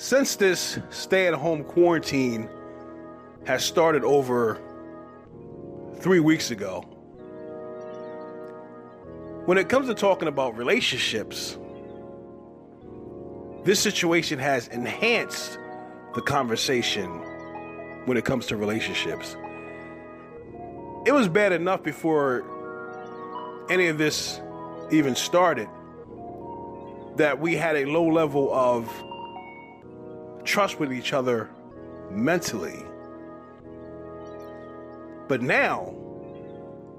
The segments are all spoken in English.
Since this stay at home quarantine has started over three weeks ago, when it comes to talking about relationships, this situation has enhanced the conversation when it comes to relationships. It was bad enough before any of this even started that we had a low level of trust with each other mentally. But now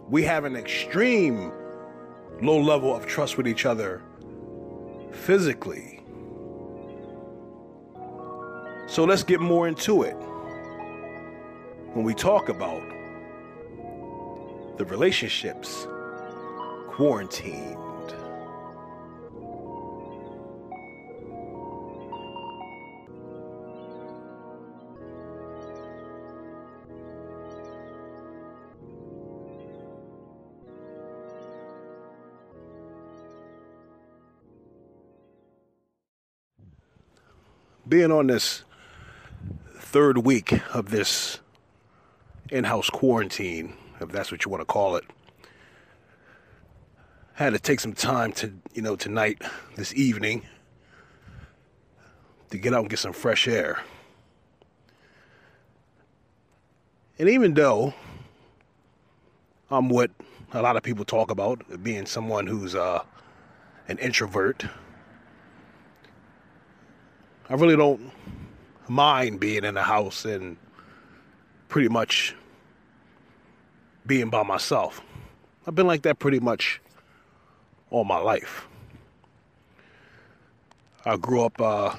we have an extreme low level of trust with each other physically. So let's get more into it when we talk about the relationships quarantined. Being on this third week of this in house quarantine, if that's what you want to call it. Had to take some time to, you know, tonight, this evening, to get out and get some fresh air. And even though I'm what a lot of people talk about, being someone who's uh, an introvert, I really don't mind being in the house and pretty much being by myself. I've been like that pretty much all my life. I grew up uh,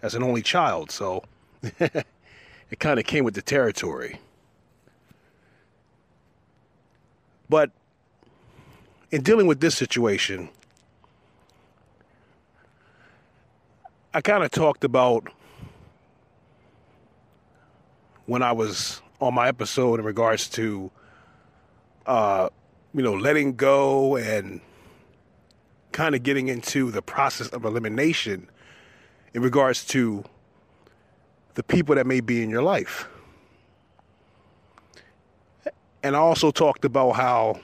as an only child, so it kind of came with the territory. But in dealing with this situation, I kind of talked about when I was on my episode in regards to, uh, you know, letting go and kind of getting into the process of elimination in regards to the people that may be in your life. And I also talked about how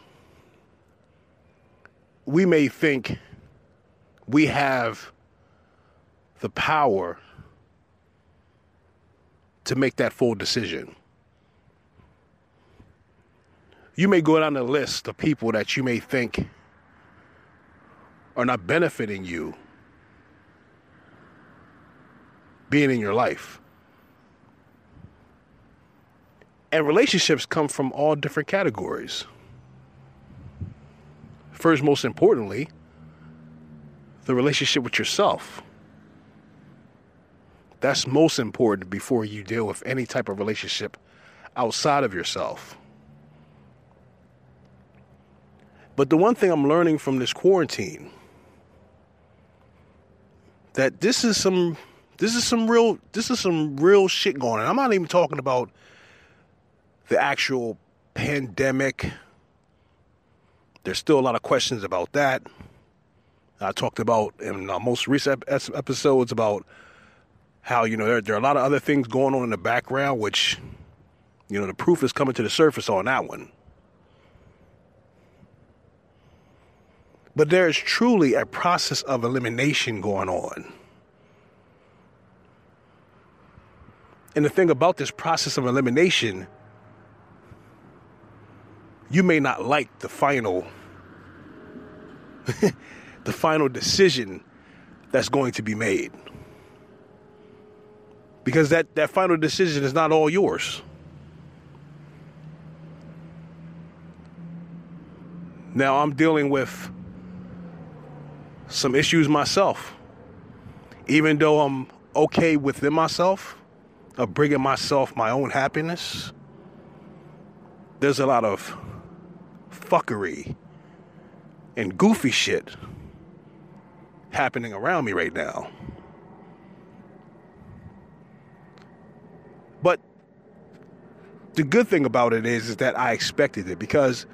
we may think we have the power to make that full decision. You may go down the list of people that you may think are not benefiting you being in your life. And relationships come from all different categories. First, most importantly, the relationship with yourself. That's most important before you deal with any type of relationship outside of yourself. But the one thing I'm learning from this quarantine that this is some this is some real this is some real shit going on. I'm not even talking about the actual pandemic. There's still a lot of questions about that. I talked about in most recent episodes about how you know there, there are a lot of other things going on in the background, which you know the proof is coming to the surface on that one. But there is truly a process of elimination going on. And the thing about this process of elimination, you may not like the final the final decision that's going to be made because that, that final decision is not all yours. Now I'm dealing with some issues myself. Even though I'm okay within myself, of bringing myself my own happiness, there's a lot of fuckery and goofy shit happening around me right now. But the good thing about it is, is that I expected it because,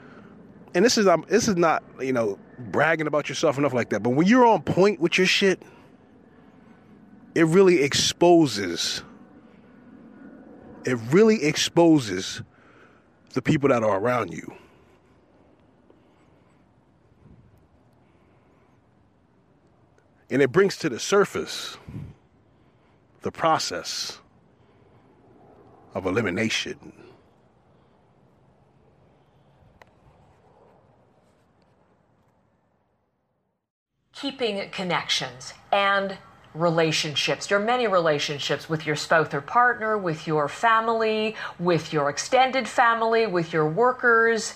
and this is this is not you know bragging about yourself enough like that. But when you're on point with your shit, it really exposes it really exposes the people that are around you. And it brings to the surface the process of elimination. Keeping connections and relationships. your many relationships with your spouse or partner, with your family, with your extended family, with your workers,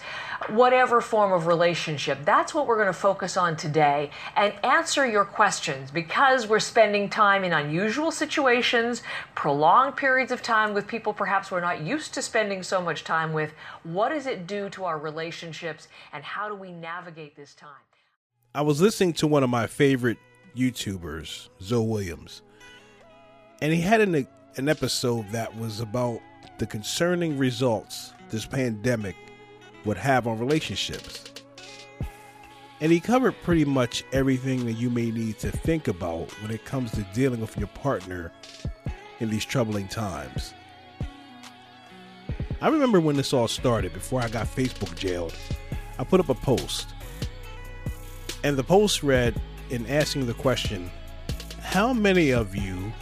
whatever form of relationship. That's what we're going to focus on today and answer your questions because we're spending time in unusual situations, prolonged periods of time with people perhaps we're not used to spending so much time with. What does it do to our relationships and how do we navigate this time? I was listening to one of my favorite YouTubers, Zoe Williams, and he had an, an episode that was about the concerning results this pandemic would have on relationships. And he covered pretty much everything that you may need to think about when it comes to dealing with your partner in these troubling times. I remember when this all started, before I got Facebook jailed, I put up a post. And the post read, in asking the question how many of you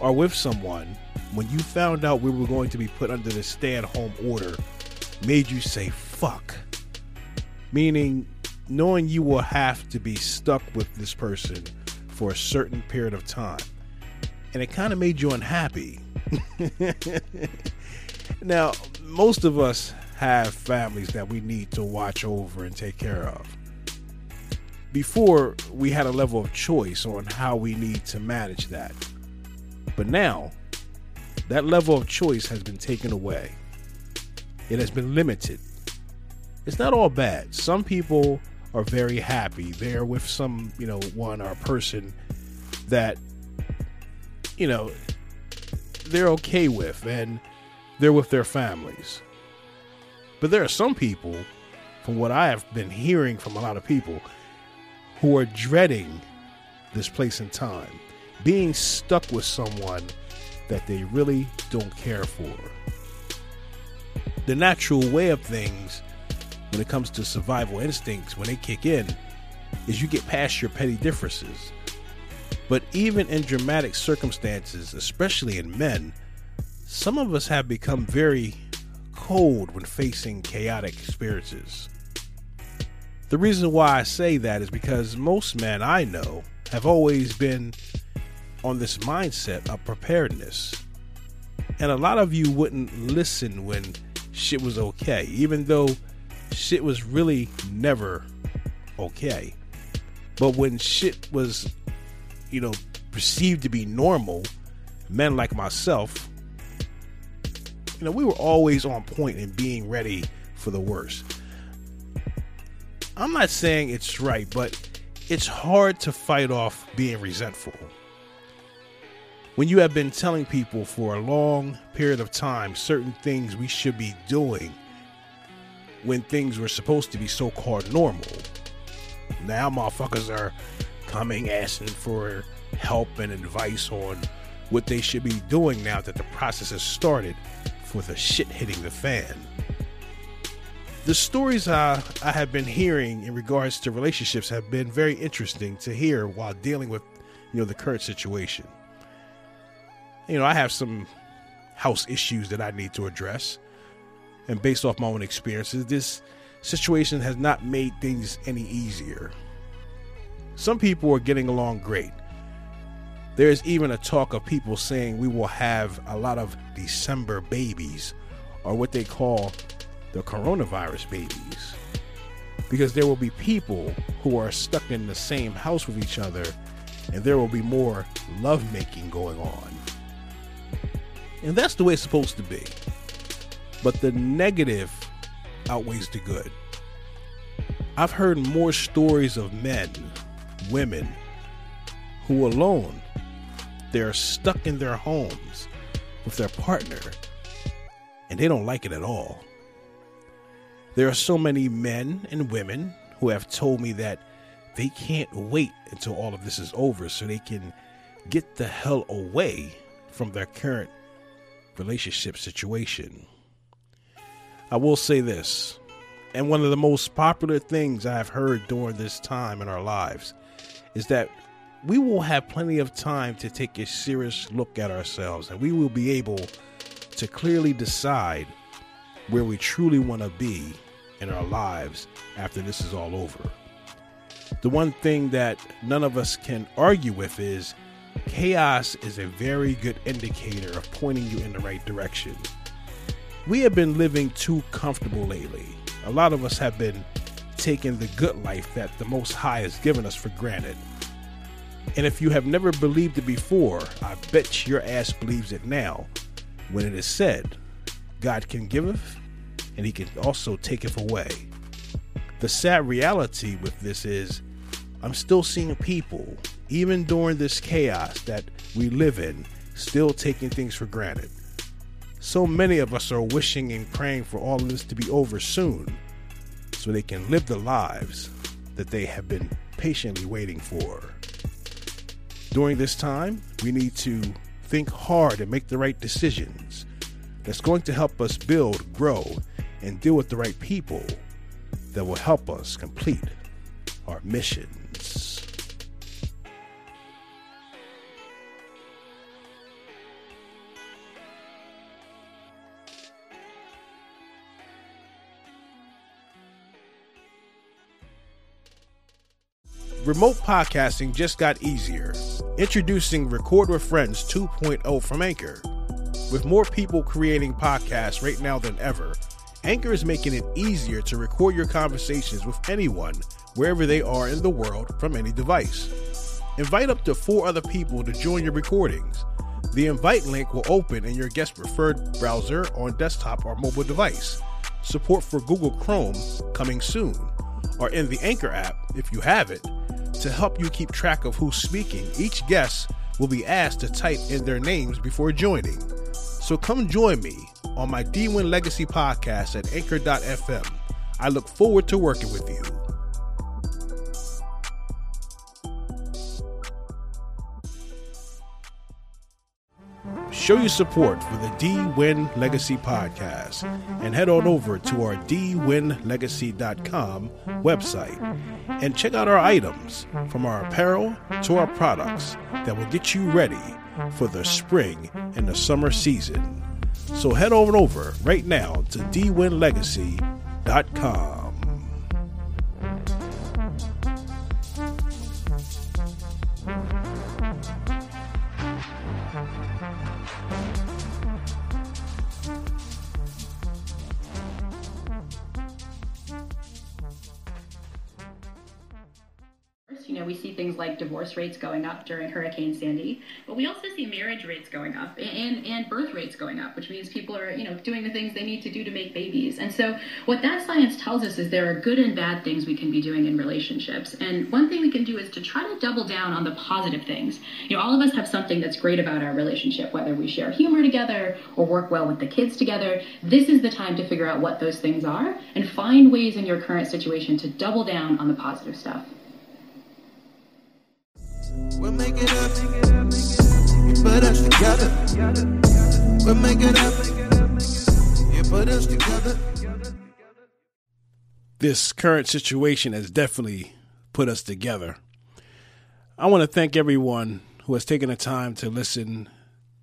are with someone when you found out we were going to be put under the stay at home order made you say fuck? Meaning, knowing you will have to be stuck with this person for a certain period of time. And it kind of made you unhappy. now, most of us have families that we need to watch over and take care of before we had a level of choice on how we need to manage that. But now, that level of choice has been taken away. It has been limited. It's not all bad. Some people are very happy. They're with some, you know, one or person that, you know, they're okay with and they're with their families. But there are some people, from what I have been hearing from a lot of people, who are dreading this place and time, being stuck with someone that they really don't care for. The natural way of things when it comes to survival instincts, when they kick in, is you get past your petty differences. But even in dramatic circumstances, especially in men, some of us have become very cold when facing chaotic experiences. The reason why I say that is because most men I know have always been on this mindset of preparedness. And a lot of you wouldn't listen when shit was okay, even though shit was really never okay. But when shit was, you know, perceived to be normal, men like myself, you know, we were always on point and being ready for the worst. I'm not saying it's right, but it's hard to fight off being resentful. When you have been telling people for a long period of time certain things we should be doing when things were supposed to be so called normal. Now, motherfuckers are coming asking for help and advice on what they should be doing now that the process has started for the shit hitting the fan the stories I, I have been hearing in regards to relationships have been very interesting to hear while dealing with you know the current situation. You know, I have some house issues that I need to address. And based off my own experiences, this situation has not made things any easier. Some people are getting along great. There's even a talk of people saying we will have a lot of December babies, or what they call the coronavirus babies. Because there will be people who are stuck in the same house with each other, and there will be more lovemaking going on. And that's the way it's supposed to be. But the negative outweighs the good. I've heard more stories of men, women, who alone, they're stuck in their homes with their partner, and they don't like it at all. There are so many men and women who have told me that they can't wait until all of this is over so they can get the hell away from their current relationship situation. I will say this, and one of the most popular things I've heard during this time in our lives is that we will have plenty of time to take a serious look at ourselves and we will be able to clearly decide where we truly want to be in our lives after this is all over. The one thing that none of us can argue with is chaos is a very good indicator of pointing you in the right direction. We have been living too comfortable lately. A lot of us have been taking the good life that the Most High has given us for granted. And if you have never believed it before, I bet your ass believes it now when it is said, God can giveth and he can also take it away. The sad reality with this is I'm still seeing people, even during this chaos that we live in, still taking things for granted. So many of us are wishing and praying for all of this to be over soon so they can live the lives that they have been patiently waiting for. During this time, we need to think hard and make the right decisions that's going to help us build, grow, and deal with the right people that will help us complete our missions. Remote podcasting just got easier. Introducing Record with Friends 2.0 from Anchor. With more people creating podcasts right now than ever, Anchor is making it easier to record your conversations with anyone, wherever they are in the world, from any device. Invite up to four other people to join your recordings. The invite link will open in your guest preferred browser on desktop or mobile device. Support for Google Chrome coming soon, or in the Anchor app if you have it. To help you keep track of who's speaking, each guest will be asked to type in their names before joining. So come join me on my D Win Legacy podcast at anchor.fm. I look forward to working with you. Show your support for the D Win Legacy podcast and head on over to our dwinlegacy.com website and check out our items from our apparel to our products that will get you ready for the spring and the summer season. So head on over right now to dwinlegacy.com. divorce rates going up during Hurricane Sandy, but we also see marriage rates going up and, and birth rates going up, which means people are, you know, doing the things they need to do to make babies. And so what that science tells us is there are good and bad things we can be doing in relationships. And one thing we can do is to try to double down on the positive things. You know, all of us have something that's great about our relationship, whether we share humor together or work well with the kids together. This is the time to figure out what those things are and find ways in your current situation to double down on the positive stuff. We'll make it up. You put us together. We'll make it up. You put us together. This current situation has definitely put us together. I want to thank everyone who has taken the time to listen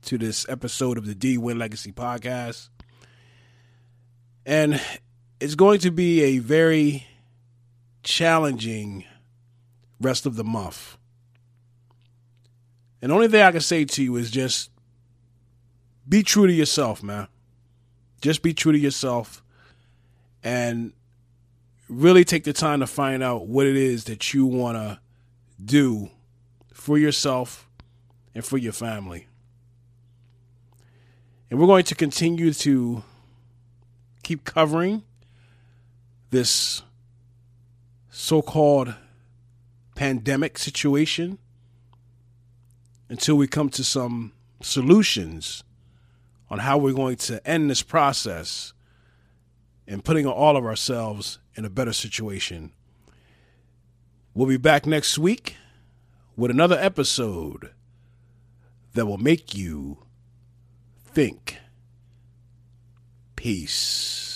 to this episode of the D Win Legacy podcast. And it's going to be a very challenging rest of the month. And the only thing I can say to you is just be true to yourself, man. Just be true to yourself and really take the time to find out what it is that you want to do for yourself and for your family. And we're going to continue to keep covering this so called pandemic situation until we come to some solutions on how we're going to end this process and putting all of ourselves in a better situation. We'll be back next week with another episode that will make you think. Peace.